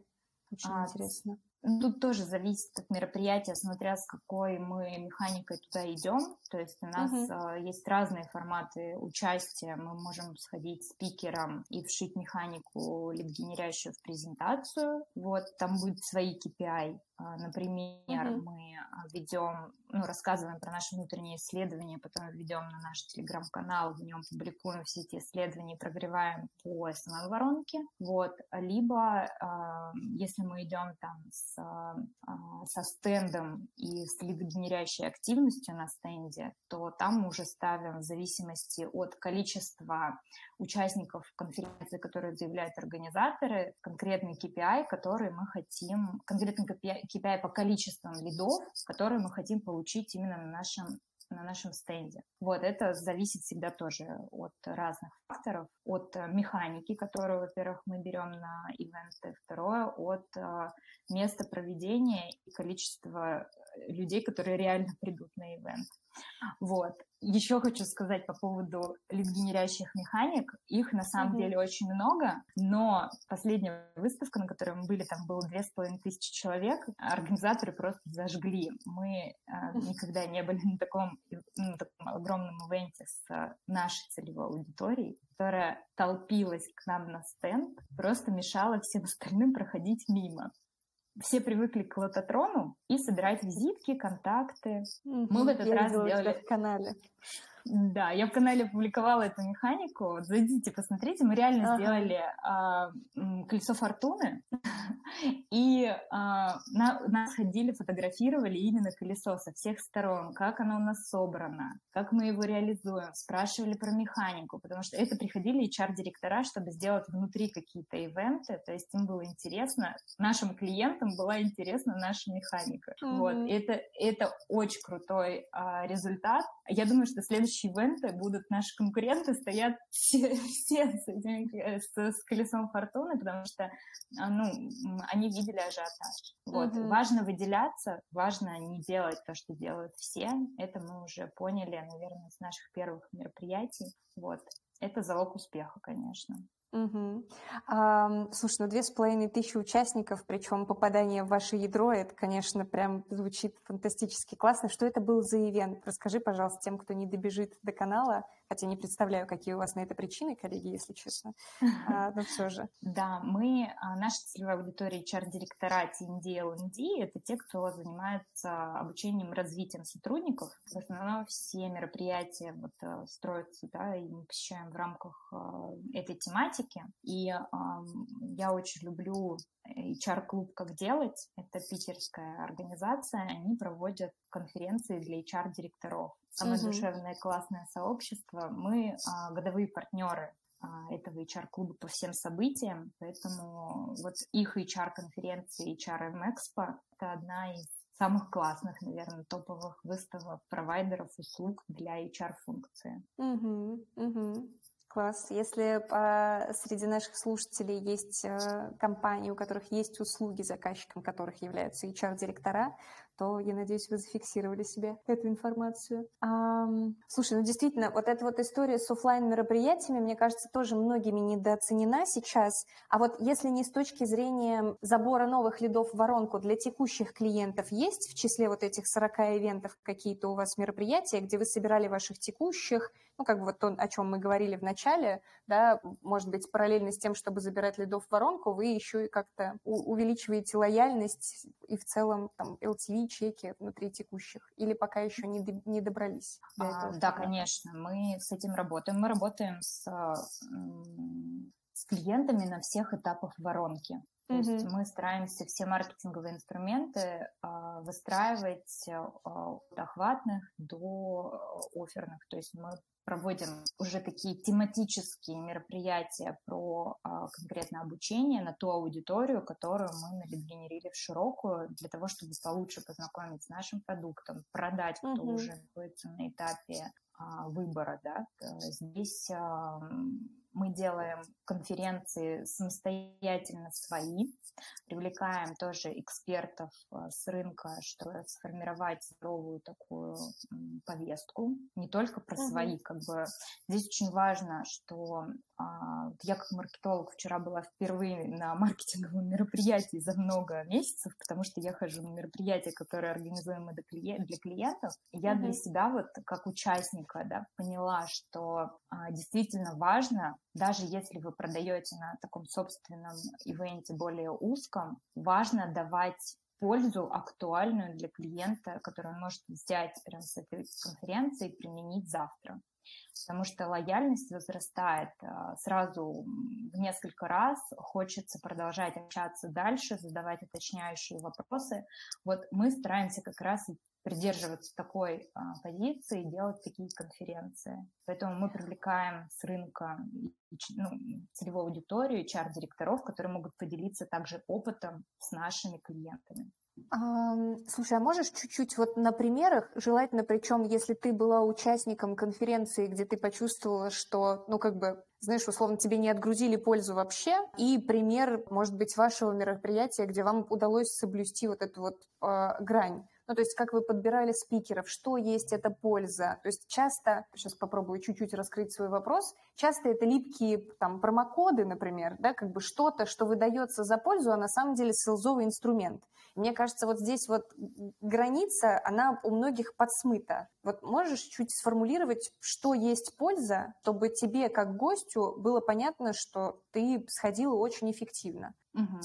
Очень а, интересно. Тут тоже зависит от мероприятия, смотря с какой мы механикой туда идем. То есть у нас uh-huh. есть разные форматы участия. Мы можем сходить спикером и вшить механику лид-генерящую в презентацию. Вот, там будет свои KPI. А, например, uh-huh. мы а, ведем, ну, рассказываем про наши внутренние исследования, потом ведем на наш телеграм-канал, в нем публикуем все эти исследования, прогреваем по основной воронке. Вот. Либо, э, если мы идем там с, э, со стендом и с лидогенерящей активностью на стенде, то там мы уже ставим в зависимости от количества участников конференции, которые заявляют организаторы, конкретный KPI, который мы хотим, конкретный KPI, KPI по количеству лидов, которые мы хотим получить именно на нашем на нашем стенде. Вот это зависит всегда тоже от разных факторов, от э, механики, которую, во-первых, мы берем на ивенты, второе, от э, места проведения и количества людей, которые реально придут на ивент. Вот. Еще хочу сказать по поводу лид-генерящих механик. Их на самом mm-hmm. деле очень много, но последняя выставка, на которой мы были, там было две с половиной тысячи человек, организаторы просто зажгли. Мы э, никогда не были на таком, на таком огромном ивенте с э, нашей целевой аудиторией, которая толпилась к нам на стенд, просто мешала всем остальным проходить мимо все привыкли к лототрону и собирать визитки, контакты. Мы в этот раз сделали... в канале. Да, я в канале публиковала эту механику. Зайдите, посмотрите. Мы реально ага. сделали а, колесо фортуны, и а, на, нас ходили, фотографировали именно колесо со всех сторон, как оно у нас собрано, как мы его реализуем, спрашивали про механику, потому что это приходили HR-директора, чтобы сделать внутри какие-то ивенты, то есть им было интересно, нашим клиентам была интересна наша механика. Mm-hmm. Вот, это, это очень крутой а, результат. Я думаю, что следующий ивенты будут наши конкуренты стоят все, все с, этим, э, с, с колесом фортуны, потому что а, ну, они видели ажиотаж. Вот. Mm-hmm. Важно выделяться, важно не делать то, что делают все. Это мы уже поняли, наверное, с наших первых мероприятий. Вот. Это залог успеха, конечно. Угу. А, слушай, ну две с половиной тысячи участников, причем попадание в ваше ядро, это, конечно, прям звучит фантастически классно. Что это был за ивент? Расскажи, пожалуйста, тем, кто не добежит до канала, хотя не представляю, какие у вас на это причины, коллеги, если честно, а, но все же. Да, мы, а, наша целевая аудитория HR-директора TND LND, это те, кто занимается обучением и развитием сотрудников. В основном все мероприятия вот, э, строятся, да, и мы посещаем в рамках э, этой тематики. И я очень люблю HR-клуб «Как делать». Это питерская организация. Они проводят конференции для HR-директоров. Самое mm-hmm. душевное классное сообщество. Мы а, годовые партнеры а, этого HR-клуба по всем событиям, поэтому вот их HR-конференция HRM Expo — это одна из самых классных, наверное, топовых выставок провайдеров услуг для HR-функции. Угу, угу. Класс. Если а, среди наших слушателей есть а, компании, у которых есть услуги, заказчиком которых являются HR-директора, то, я надеюсь, вы зафиксировали себе эту информацию. А, слушай, ну действительно, вот эта вот история с офлайн мероприятиями, мне кажется, тоже многими недооценена сейчас. А вот если не с точки зрения забора новых лидов в воронку для текущих клиентов, есть в числе вот этих 40 ивентов какие-то у вас мероприятия, где вы собирали ваших текущих, ну, как бы вот то, о чем мы говорили в начале, да, может быть, параллельно с тем, чтобы забирать лидов в воронку, вы еще и как-то увеличиваете лояльность и в целом там LTV чеки внутри текущих? Или пока еще не, не добрались? До а, этого да, конечно, мы с этим работаем. Мы работаем с, с клиентами на всех этапах воронки. То mm-hmm. есть мы стараемся все маркетинговые инструменты э, выстраивать э, от охватных до оферных. То есть мы проводим уже такие тематические мероприятия про а, конкретное обучение на ту аудиторию, которую мы налидгенерили в широкую, для того, чтобы получше познакомить с нашим продуктом, продать, кто mm-hmm. уже находится на этапе а, выбора, да. Здесь а, мы делаем конференции самостоятельно свои, привлекаем тоже экспертов э, с рынка, чтобы сформировать здоровую такую повестку, не только про mm-hmm. свои, как бы здесь очень важно, что а, я как маркетолог вчера была впервые на маркетинговом мероприятии за много месяцев, потому что я хожу на мероприятия, которые организуемы для клиентов, и я mm-hmm. для себя вот как участника да, поняла, что а, действительно важно даже если вы продаете на таком собственном ивенте более узком, важно давать пользу актуальную для клиента, которую он может взять прямо с этой конференции и применить завтра. Потому что лояльность возрастает а, сразу в несколько раз, хочется продолжать общаться дальше, задавать уточняющие вопросы. Вот мы стараемся как раз придерживаться такой а, позиции и делать такие конференции. Поэтому мы привлекаем с рынка ну, целевую аудиторию, HR-директоров, которые могут поделиться также опытом с нашими клиентами. Слушай, а можешь чуть-чуть вот на примерах, желательно, причем, если ты была участником конференции, где ты почувствовала, что, ну, как бы, знаешь, условно, тебе не отгрузили пользу вообще, и пример, может быть, вашего мероприятия, где вам удалось соблюсти вот эту вот э, грань. Ну, то есть как вы подбирали спикеров, что есть эта польза. То есть часто, сейчас попробую чуть-чуть раскрыть свой вопрос, часто это липкие там промокоды, например, да, как бы что-то, что выдается за пользу, а на самом деле селзовый инструмент. Мне кажется, вот здесь вот граница, она у многих подсмыта. Вот можешь чуть сформулировать, что есть польза, чтобы тебе, как гостю, было понятно, что ты сходила очень эффективно? Угу.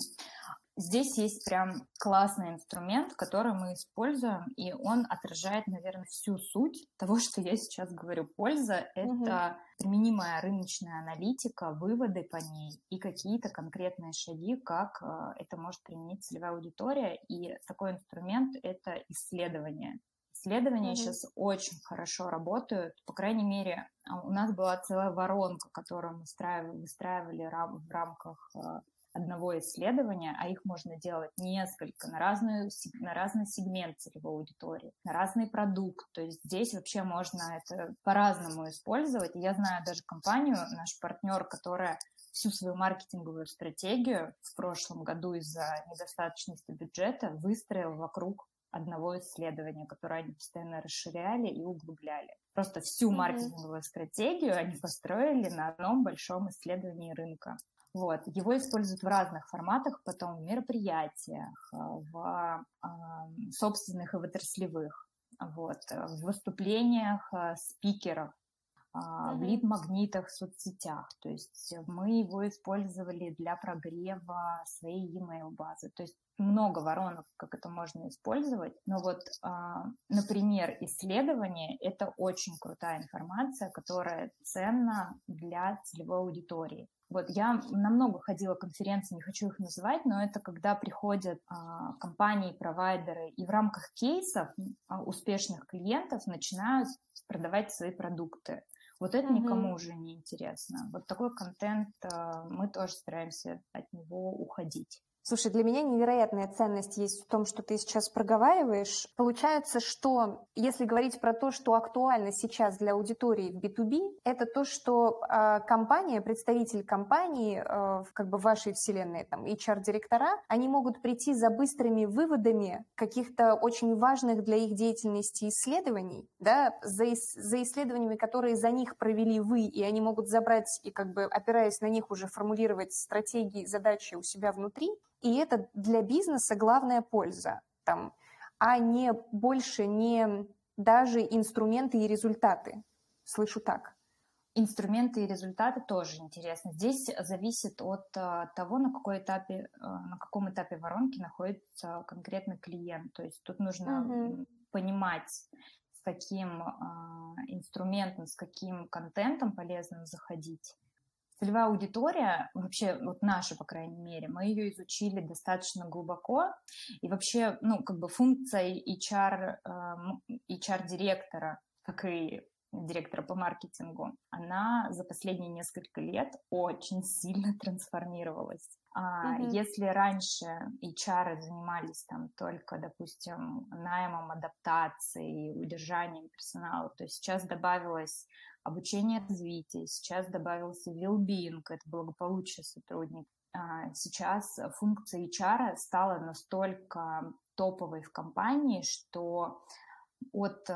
Здесь есть прям классный инструмент, который мы используем, и он отражает, наверное, всю суть того, что я сейчас говорю. Польза — это угу. применимая рыночная аналитика, выводы по ней и какие-то конкретные шаги, как э, это может применить целевая аудитория. И такой инструмент — это исследование. Исследования mm сейчас очень хорошо работают. По крайней мере, а, у нас была целая воронка, которую мы выстраивали, выстраивали в рамках э, одного исследования, а их можно делать несколько на, разную, на разный сегмент целевой аудитории, на разный продукт. То есть здесь вообще можно это по-разному использовать. И я знаю даже компанию, наш партнер, которая всю свою маркетинговую стратегию в прошлом году из-за недостаточности бюджета выстроил вокруг одного исследования, которое они постоянно расширяли и углубляли. Просто всю маркетинговую стратегию они построили на одном большом исследовании рынка. Вот. Его используют в разных форматах, потом в мероприятиях, э, в э, собственных и в отраслевых, вот, в выступлениях э, спикеров, mm-hmm. в лид-магнитах в соцсетях. То есть мы его использовали для прогрева своей e-mail базы. То есть много воронок, как это можно использовать. Но вот, например, исследование – это очень крутая информация, которая ценна для целевой аудитории. Вот я намного ходила конференции, не хочу их называть, но это когда приходят а, компании, провайдеры и в рамках кейсов а, успешных клиентов начинают продавать свои продукты. Вот это mm-hmm. никому уже не интересно. Вот такой контент а, мы тоже стараемся от него уходить. Слушай, для меня невероятная ценность есть в том, что ты сейчас проговариваешь. Получается, что если говорить про то, что актуально сейчас для аудитории в B2B, это то, что э, компания, представитель компании, э, как бы вашей вселенной, там, HR-директора, они могут прийти за быстрыми выводами каких-то очень важных для их деятельности исследований, да, за, за исследованиями, которые за них провели вы, и они могут забрать и как бы опираясь на них уже формулировать стратегии, задачи у себя внутри, и это для бизнеса главная польза, там, а не больше не даже инструменты и результаты. Слышу так. Инструменты и результаты тоже интересны. Здесь зависит от uh, того, на, какой этапе, uh, на каком этапе воронки находится конкретный клиент. То есть тут нужно uh-huh. понимать, с каким uh, инструментом, с каким контентом полезно заходить целевая аудитория, вообще вот наша, по крайней мере, мы ее изучили достаточно глубоко, и вообще, ну, как бы функция HR, HR-директора, как и директора по маркетингу, она за последние несколько лет очень сильно трансформировалась. Mm-hmm. Если раньше HR занимались там только, допустим, наймом, адаптацией, удержанием персонала, то сейчас добавилось обучение развитие, сейчас добавился well-being, это благополучие сотрудников. А, сейчас функция HR стала настолько топовой в компании, что от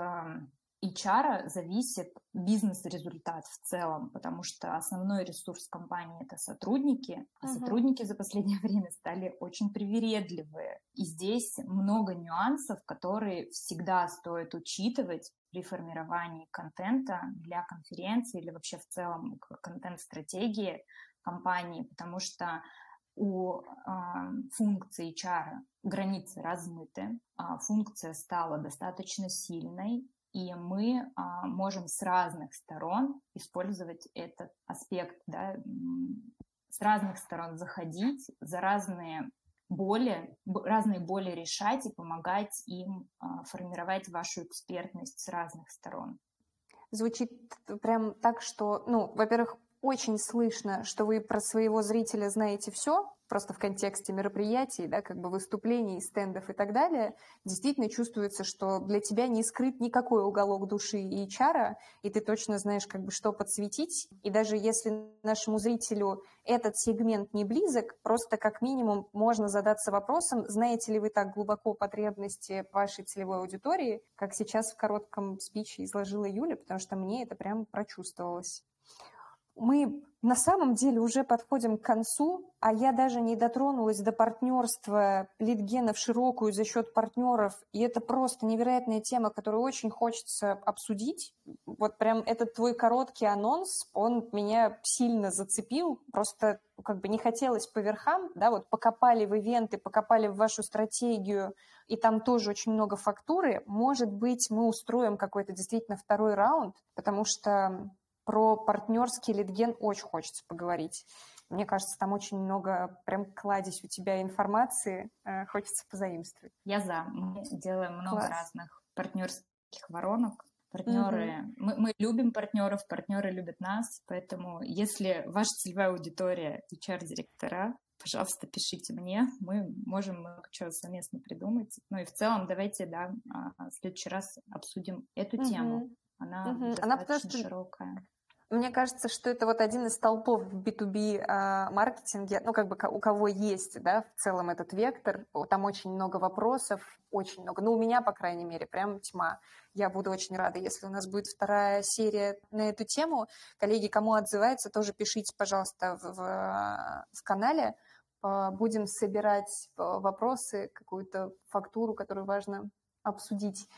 HR зависит бизнес-результат в целом, потому что основной ресурс компании это сотрудники, а uh-huh. сотрудники за последнее время стали очень привередливые. И здесь много нюансов, которые всегда стоит учитывать при формировании контента для конференции или вообще в целом контент-стратегии компании, потому что у э, функции HR границы размыты, э, функция стала достаточно сильной, и мы э, можем с разных сторон использовать этот аспект, да, с разных сторон заходить, за разные боли, разные боли решать и помогать им э, формировать вашу экспертность с разных сторон. Звучит прям так, что, ну, во-первых, очень слышно, что вы про своего зрителя знаете все, просто в контексте мероприятий, да, как бы выступлений, стендов и так далее, действительно чувствуется, что для тебя не скрыт никакой уголок души и чара, и ты точно знаешь, как бы, что подсветить. И даже если нашему зрителю этот сегмент не близок, просто как минимум можно задаться вопросом, знаете ли вы так глубоко потребности вашей целевой аудитории, как сейчас в коротком спиче изложила Юля, потому что мне это прям прочувствовалось мы на самом деле уже подходим к концу, а я даже не дотронулась до партнерства литгена в широкую за счет партнеров, и это просто невероятная тема, которую очень хочется обсудить. Вот прям этот твой короткий анонс, он меня сильно зацепил, просто как бы не хотелось по верхам, да, вот покопали в ивенты, покопали в вашу стратегию, и там тоже очень много фактуры. Может быть, мы устроим какой-то действительно второй раунд, потому что про партнерский литген очень хочется поговорить. Мне кажется, там очень много, прям кладезь у тебя информации, э, хочется позаимствовать. Я за. Мы делаем много Класс. разных партнерских воронок. Партнеры, угу. мы, мы любим партнеров, партнеры любят нас, поэтому если ваша целевая аудитория HR-директора, пожалуйста, пишите мне, мы можем много чего совместно придумать. Ну и в целом давайте, да, а, в следующий раз обсудим эту угу. тему. Она угу. достаточно Она потому что широкая. Мне кажется, что это вот один из столпов в B2B а, маркетинге, ну, как бы у кого есть, да, в целом этот вектор, там очень много вопросов, очень много, ну, у меня, по крайней мере, прям тьма. Я буду очень рада, если у нас будет вторая серия на эту тему. Коллеги, кому отзывается, тоже пишите, пожалуйста, в, в канале. Будем собирать вопросы, какую-то фактуру, которую важно обсудить.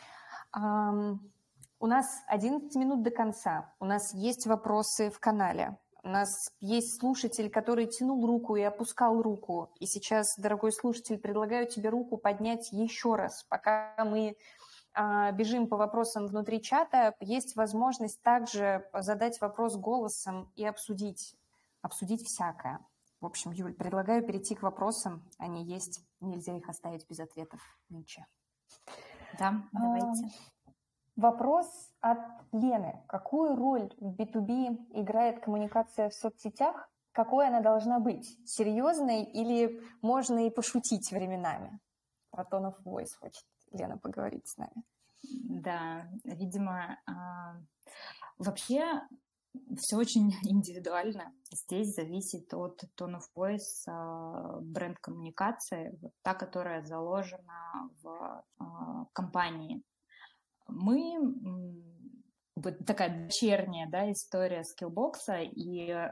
У нас 11 минут до конца. У нас есть вопросы в канале. У нас есть слушатель, который тянул руку и опускал руку. И сейчас, дорогой слушатель, предлагаю тебе руку поднять еще раз, пока мы а, бежим по вопросам внутри чата. Есть возможность также задать вопрос голосом и обсудить, обсудить всякое. В общем, Юль, предлагаю перейти к вопросам. Они есть, нельзя их оставить без ответов нынче. Да, давайте. Вопрос от Лены. Какую роль в B2B играет коммуникация в соцсетях? Какой она должна быть? Серьезной или можно и пошутить временами? Про tone of хочет Лена поговорить с нами. Да, видимо, а, вообще все очень индивидуально. Здесь зависит от tone of а, бренд-коммуникации, вот та, которая заложена в а, компании мы вот такая дочерняя да, история скиллбокса, и э,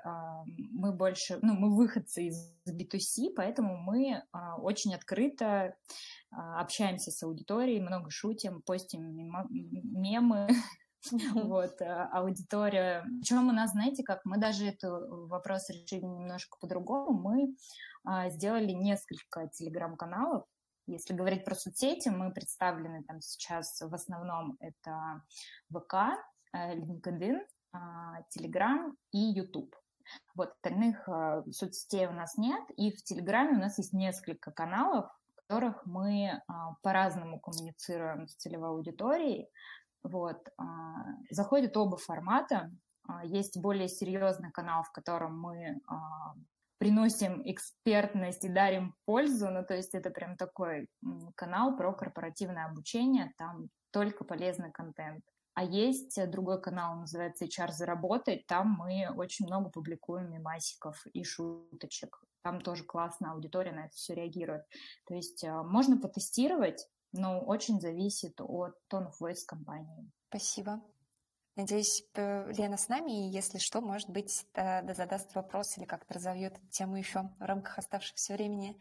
мы больше, ну, мы выходцы из B2C, поэтому мы э, очень открыто э, общаемся с аудиторией, много шутим, постим мемы, вот, аудитория. Причем у нас, знаете, как мы даже этот вопрос решили немножко по-другому. Мы сделали несколько телеграм-каналов, если говорить про соцсети, мы представлены там сейчас в основном это ВК, э, LinkedIn, а, Telegram и YouTube. Вот остальных э, соцсетей у нас нет, и в Телеграме у нас есть несколько каналов, в которых мы а, по-разному коммуницируем с целевой аудиторией. Вот. Заходят оба формата. Есть более серьезный канал, в котором мы приносим экспертность и дарим пользу. Ну, то есть это прям такой канал про корпоративное обучение, там только полезный контент. А есть другой канал, называется HR заработать. Там мы очень много публикуем мемасиков и шуточек. Там тоже классная аудитория на это все реагирует. То есть а, можно потестировать, но очень зависит от of voice компании. Спасибо. Надеюсь, Лена с нами, и если что, может быть, задаст вопрос или как-то разовьет эту тему еще в рамках оставшегося времени.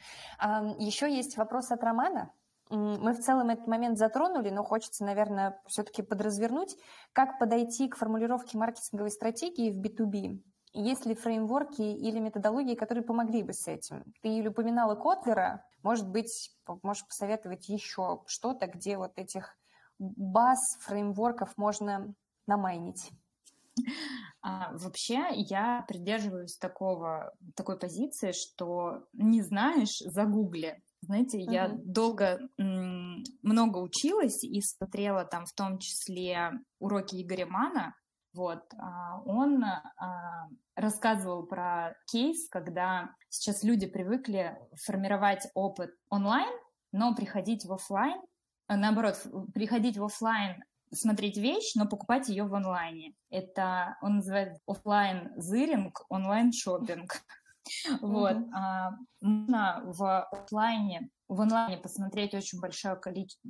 Еще есть вопрос от Романа. Мы в целом этот момент затронули, но хочется, наверное, все-таки подразвернуть. Как подойти к формулировке маркетинговой стратегии в B2B? Есть ли фреймворки или методологии, которые помогли бы с этим? Ты упоминала Котлера. Может быть, можешь посоветовать еще что-то, где вот этих баз, фреймворков можно намайнить? А, вообще я придерживаюсь такого, такой позиции, что не знаешь, загугли. Знаете, uh-huh. я долго много училась и смотрела там в том числе уроки Игоря Мана. Вот, а, он а, рассказывал про кейс, когда сейчас люди привыкли формировать опыт онлайн, но приходить в офлайн, наоборот, приходить в офлайн смотреть вещь, но покупать ее в онлайне. Это он называет офлайн зыринг, онлайн шопинг. Вот. А, можно в офлайне, в онлайне посмотреть очень большое количество,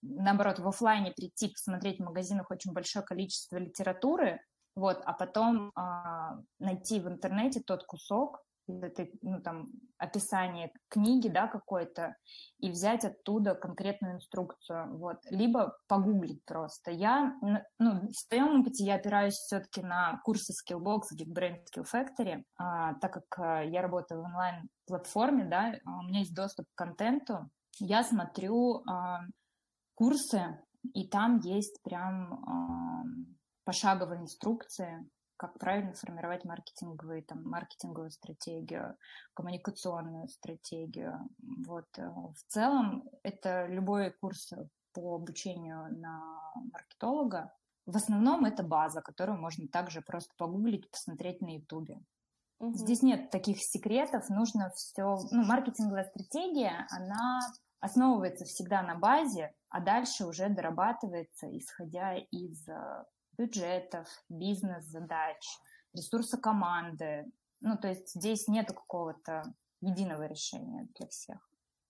наоборот, в офлайне прийти посмотреть в магазинах очень большое количество литературы, вот, а потом а, найти в интернете тот кусок, этой, ну, там, описание книги, да, какой-то, и взять оттуда конкретную инструкцию, вот, либо погуглить просто. Я, ну, в своем опыте я опираюсь все-таки на курсы Skillbox, Geekbrain, Skill Factory, а, так как а, я работаю в онлайн-платформе, да, а у меня есть доступ к контенту, я смотрю а, курсы, и там есть прям а, пошаговые инструкции, как правильно формировать маркетинговые, там, маркетинговую стратегию, коммуникационную стратегию. Вот. Э, в целом это любой курс по обучению на маркетолога. В основном это база, которую можно также просто погуглить, посмотреть на ютубе. Угу. Здесь нет таких секретов, нужно все... Ну, маркетинговая стратегия, она основывается всегда на базе, а дальше уже дорабатывается, исходя из э, бюджетов, бизнес-задач, ресурса команды. Ну, то есть здесь нет какого-то единого решения для всех.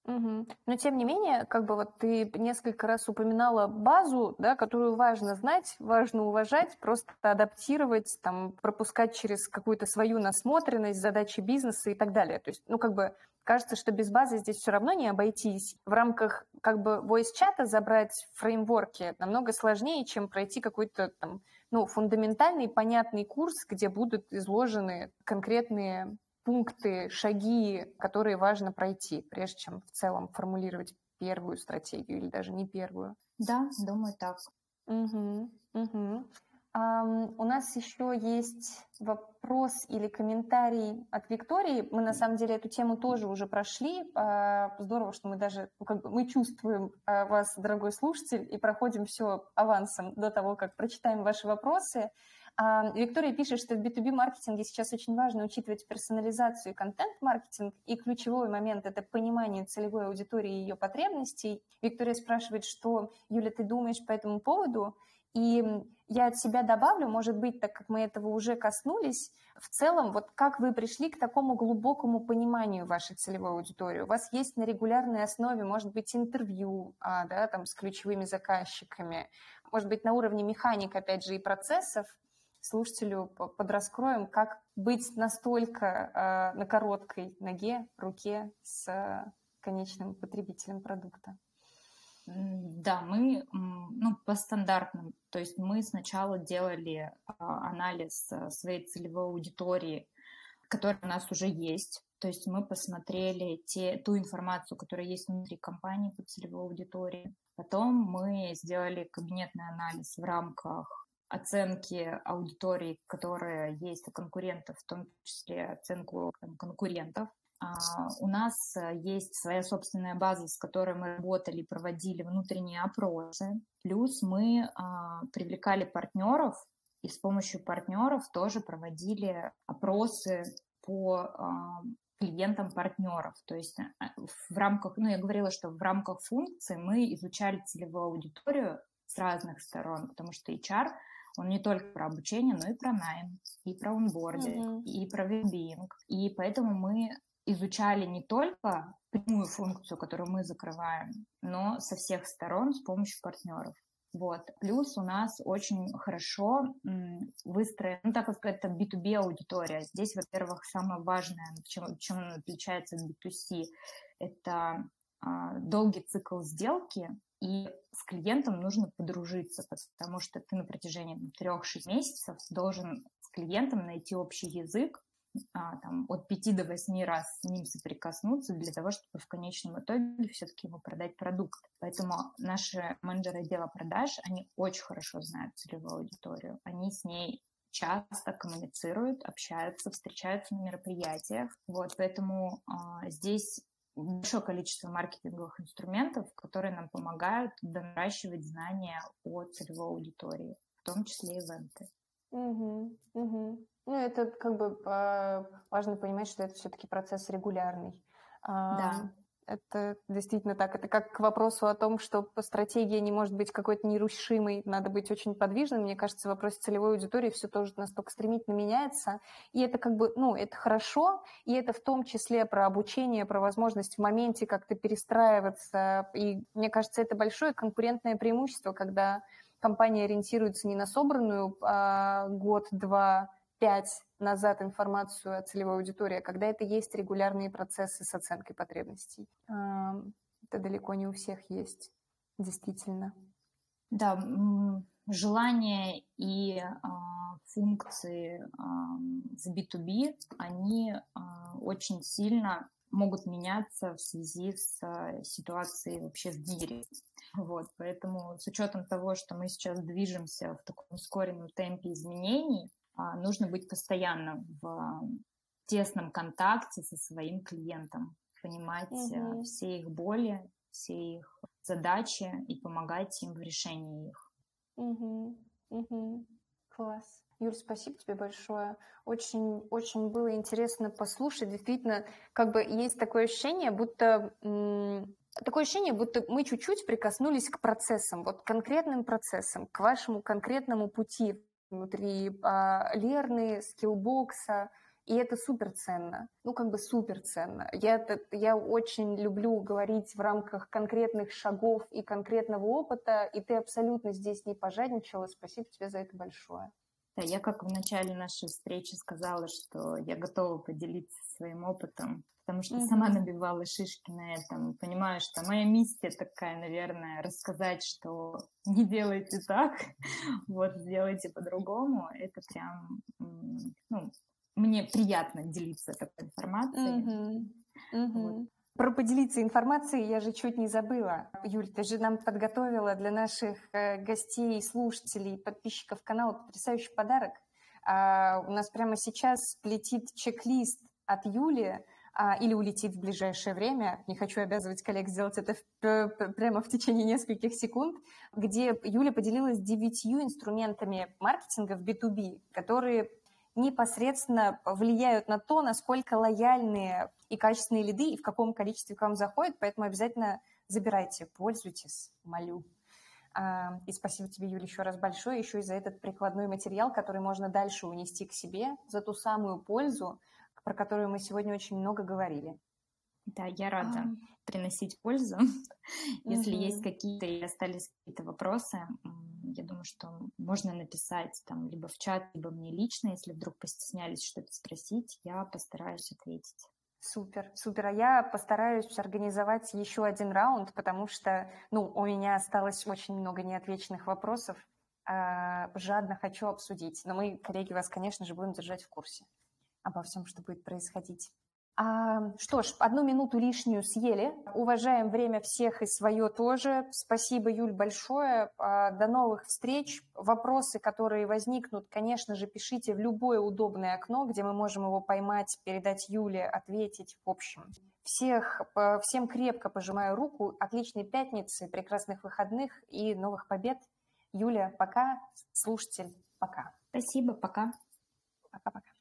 Угу. Но тем не менее, как бы вот ты несколько раз упоминала базу, да, которую важно знать, важно уважать, просто адаптировать, там, пропускать через какую-то свою насмотренность, задачи бизнеса и так далее. То есть, ну, как бы кажется, что без базы здесь все равно не обойтись. В рамках как бы voice-чата забрать фреймворки намного сложнее, чем пройти какой-то там, ну, фундаментальный, понятный курс, где будут изложены конкретные пункты, шаги, которые важно пройти, прежде чем в целом формулировать первую стратегию или даже не первую. Да, думаю так. Угу, угу. У нас еще есть вопрос или комментарий от Виктории. Мы на самом деле эту тему тоже уже прошли. Uh, здорово, что мы даже ну, мы чувствуем uh, вас, дорогой слушатель, и проходим все авансом до того, как прочитаем ваши вопросы. А, Виктория пишет, что в B2B-маркетинге сейчас очень важно учитывать персонализацию и контент-маркетинг, и ключевой момент – это понимание целевой аудитории и ее потребностей. Виктория спрашивает, что, Юля, ты думаешь по этому поводу? И я от себя добавлю, может быть, так как мы этого уже коснулись, в целом, вот как вы пришли к такому глубокому пониманию вашей целевой аудитории? У вас есть на регулярной основе, может быть, интервью а, да, там, с ключевыми заказчиками, может быть, на уровне механик, опять же, и процессов, слушателю подраскроем, как быть настолько э, на короткой ноге, руке с э, конечным потребителем продукта. Да, мы ну, по стандартным, то есть мы сначала делали а, анализ э, своей целевой аудитории, которая у нас уже есть, то есть мы посмотрели те, ту информацию, которая есть внутри компании по целевой аудитории. Потом мы сделали кабинетный анализ в рамках оценки аудитории, которые есть у конкурентов, в том числе оценку там, конкурентов. У нас есть своя собственная база, с которой мы работали, проводили внутренние опросы. Плюс мы привлекали партнеров, и с помощью партнеров тоже проводили опросы по клиентам партнеров. То есть в рамках, ну я говорила, что в рамках функции мы изучали целевую аудиторию с разных сторон, потому что HR он не только про обучение, но и про найм, и про онбординг, mm-hmm. и про вебинг. И поэтому мы изучали не только прямую функцию, которую мы закрываем, но со всех сторон с помощью партнеров. Вот. Плюс у нас очень хорошо выстроен, ну, так как это B2B аудитория. Здесь, во-первых, самое важное, чем, чем он отличается от B2C, это а, долгий цикл сделки, и с клиентом нужно подружиться, потому что ты на протяжении трех-шести месяцев должен с клиентом найти общий язык, там, от 5 до 8 раз с ним соприкоснуться для того, чтобы в конечном итоге все-таки ему продать продукт. Поэтому наши менеджеры отдела продаж, они очень хорошо знают целевую аудиторию. Они с ней часто коммуницируют, общаются, встречаются на мероприятиях. Вот, поэтому э, здесь большое количество маркетинговых инструментов, которые нам помогают наращивать знания о целевой аудитории, в том числе ивенты. Угу, угу. Ну, это как бы а, важно понимать, что это все-таки процесс регулярный. Да. Это действительно так. Это как к вопросу о том, что стратегия не может быть какой-то нерушимой, надо быть очень подвижным. Мне кажется, вопрос целевой аудитории все тоже настолько стремительно меняется. И это как бы, ну, это хорошо, и это в том числе про обучение, про возможность в моменте как-то перестраиваться. И мне кажется, это большое конкурентное преимущество, когда компания ориентируется не на собранную а, год, два, пять назад информацию о целевой аудитории, а когда это есть регулярные процессы с оценкой потребностей. Это далеко не у всех есть, действительно. Да, желания и а, функции а, с B2B, они а, очень сильно могут меняться в связи с а, ситуацией вообще в мире. Вот, поэтому с учетом того, что мы сейчас движемся в таком ускоренном темпе изменений, а, нужно быть постоянно в тесном контакте со своим клиентом, понимать угу. все их боли, все их задачи и помогать им в решении их. Угу. Угу. Класс. Юль, спасибо тебе большое. Очень, очень было интересно послушать. Действительно, как бы есть такое ощущение, будто такое ощущение, будто мы чуть-чуть прикоснулись к процессам, вот конкретным процессам, к вашему конкретному пути внутри а, Лерны, скиллбокса, и это супер ценно, ну как бы супер ценно. Я, это, я очень люблю говорить в рамках конкретных шагов и конкретного опыта, и ты абсолютно здесь не пожадничала. Спасибо тебе за это большое. Да, я как в начале нашей встречи сказала, что я готова поделиться своим опытом, потому что mm-hmm. сама набивала шишки на этом. Понимаю, что моя миссия такая, наверное, рассказать, что не делайте так, вот сделайте по-другому. Это прям, ну, мне приятно делиться такой информацией. Mm-hmm. Mm-hmm. Вот. Про поделиться информацией я же чуть не забыла. Юль, ты же нам подготовила для наших э, гостей, слушателей, подписчиков канала потрясающий подарок. А, у нас прямо сейчас летит чек-лист от Юли, а, или улетит в ближайшее время. Не хочу обязывать коллег сделать это в, прямо в течение нескольких секунд, где Юля поделилась девятью инструментами маркетинга в B2B, которые непосредственно влияют на то, насколько лояльные и качественные лиды и в каком количестве к вам заходят, поэтому обязательно забирайте, пользуйтесь, молю. А, и спасибо тебе, Юля, еще раз большое, еще и за этот прикладной материал, который можно дальше унести к себе, за ту самую пользу, про которую мы сегодня очень много говорили. Да, я рада а... приносить пользу. Если угу. есть какие-то и остались какие-то вопросы, я думаю, что можно написать там либо в чат, либо мне лично, если вдруг постеснялись что-то спросить, я постараюсь ответить. Супер, супер. А я постараюсь организовать еще один раунд, потому что, ну, у меня осталось очень много неотвеченных вопросов. Э, жадно хочу обсудить. Но мы, коллеги, вас, конечно же, будем держать в курсе обо всем, что будет происходить. А, что ж, одну минуту лишнюю съели. Уважаем время всех и свое тоже. Спасибо, Юль, большое. А, до новых встреч. Вопросы, которые возникнут, конечно же, пишите в любое удобное окно, где мы можем его поймать, передать Юле, ответить. В общем, всех, всем крепко пожимаю руку. Отличной пятницы, прекрасных выходных и новых побед. Юля, пока. Слушатель, пока. Спасибо, пока. Пока-пока.